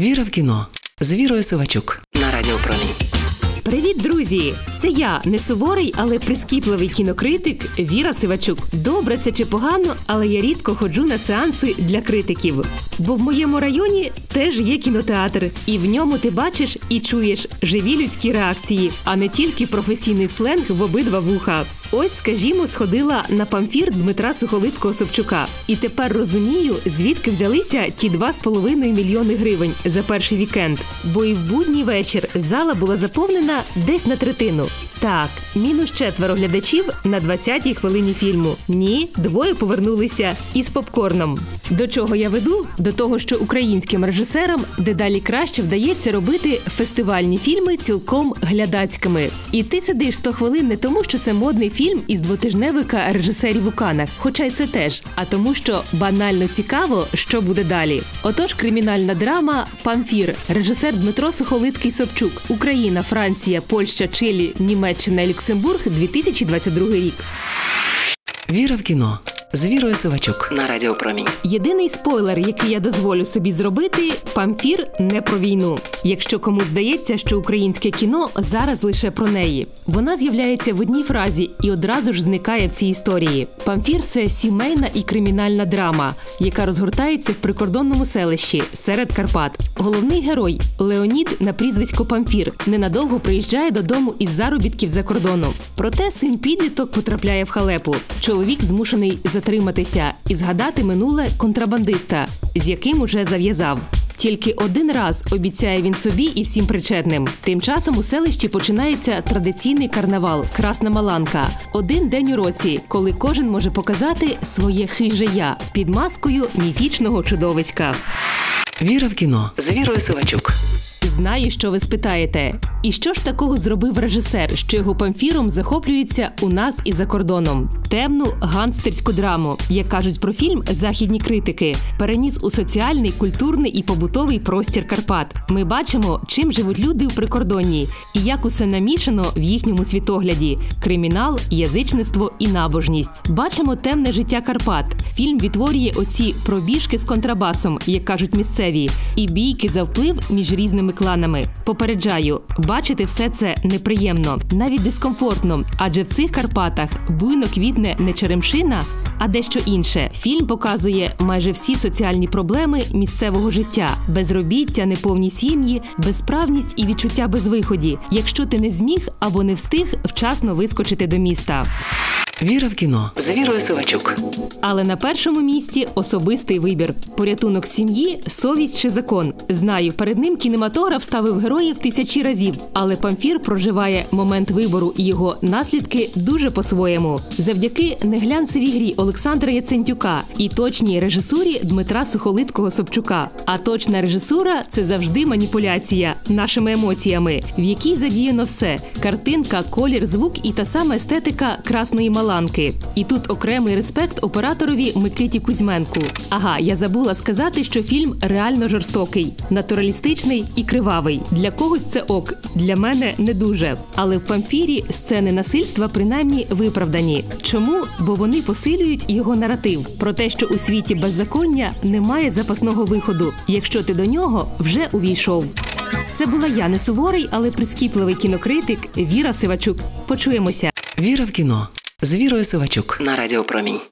Віра в кіно з Вірою Сивачук на Радіо Промінь. Привіт, друзі! Це я, не суворий, але прискіпливий кінокритик Віра Сивачук. Добре це чи погано, але я рідко ходжу на сеанси для критиків. Бо в моєму районі теж є кінотеатр, і в ньому ти бачиш і чуєш живі людські реакції, а не тільки професійний сленг в обидва вуха. Ось, скажімо, сходила на памфір Дмитра Сухолиткого Собчука, і тепер розумію, звідки взялися ті 2,5 мільйони гривень за перший вікенд. Бо і в будній вечір зала була заповнена десь на третину. Так, мінус четверо глядачів на 20-й хвилині фільму. Ні, двоє повернулися із попкорном. До чого я веду? До того, що українським режисерам дедалі краще вдається робити фестивальні фільми цілком глядацькими. І ти сидиш 100 хвилин не тому, що це модний фільм із двотижневика режисерів у Канах, хоча й це теж, а тому, що банально цікаво, що буде далі. Отож, кримінальна драма Памфір, режисер Дмитро Сухолиткий Собчук, Україна, Франція, Польща, Чилі, Німеччина, Люксембург, 2022 рік. Віра в кіно з Вірою Сивачук на Радіо Промінь. Єдиний спойлер, який я дозволю собі зробити, памфір не про війну. Якщо комусь здається, що українське кіно зараз лише про неї. Вона з'являється в одній фразі і одразу ж зникає в цій історії. Памфір це сімейна і кримінальна драма, яка розгортається в прикордонному селищі серед Карпат. Головний герой Леонід на прізвисько Памфір ненадовго приїжджає додому із заробітків за кордоном. Проте син підліток потрапляє в халепу. Чоловік змушений затриматися і згадати минуле контрабандиста, з яким уже зав'язав. Тільки один раз обіцяє він собі і всім причетним. Тим часом у селищі починається традиційний карнавал Красна Маланка. Один день у році, коли кожен може показати своє хиже я під маскою міфічного чудовиська. Віра в кіно з Вірою Сивачук. Знаю, що ви спитаєте. І що ж такого зробив режисер, що його памфіром захоплюється у нас і за кордоном? Темну ганстерську драму, як кажуть про фільм західні критики, переніс у соціальний, культурний і побутовий простір Карпат. Ми бачимо, чим живуть люди у прикордонні і як усе намішано в їхньому світогляді: кримінал, язичництво і набожність. Бачимо темне життя Карпат. Фільм відтворює оці пробіжки з контрабасом, як кажуть місцеві, і бійки за вплив між різними кланами. Попереджаю, бачити все це неприємно, навіть дискомфортно, адже в цих Карпатах буйно квітне не черемшина, а дещо інше. Фільм показує майже всі соціальні проблеми місцевого життя: безробіття, неповні сім'ї, безправність і відчуття безвиході, якщо ти не зміг або не встиг вчасно вискочити до міста. Віра в кіно з Вірою Сивачук. Але на першому місці особистий вибір: порятунок сім'ї, совість чи закон. Знаю, перед ним кінематограф ставив героїв тисячі разів, але памфір проживає момент вибору і його наслідки дуже по-своєму. Завдяки неглянцевій грі Олександра Яцентюка і точній режисурі Дмитра Сухолиткого Собчука. А точна режисура це завжди маніпуляція нашими емоціями, в якій задіяно все: картинка, колір, звук і та сама естетика красної мала. Маланки. І тут окремий респект операторові Микиті Кузьменку. Ага, я забула сказати, що фільм реально жорстокий, натуралістичний і кривавий. Для когось це ок, для мене не дуже. Але в памфірі сцени насильства принаймні виправдані. Чому? Бо вони посилюють його наратив про те, що у світі беззаконня немає запасного виходу, якщо ти до нього вже увійшов. Це була я не суворий, але прискіпливий кінокритик Віра Сивачук. Почуємося. Віра в кіно з Вірою Сивачук на Радіо Промінь.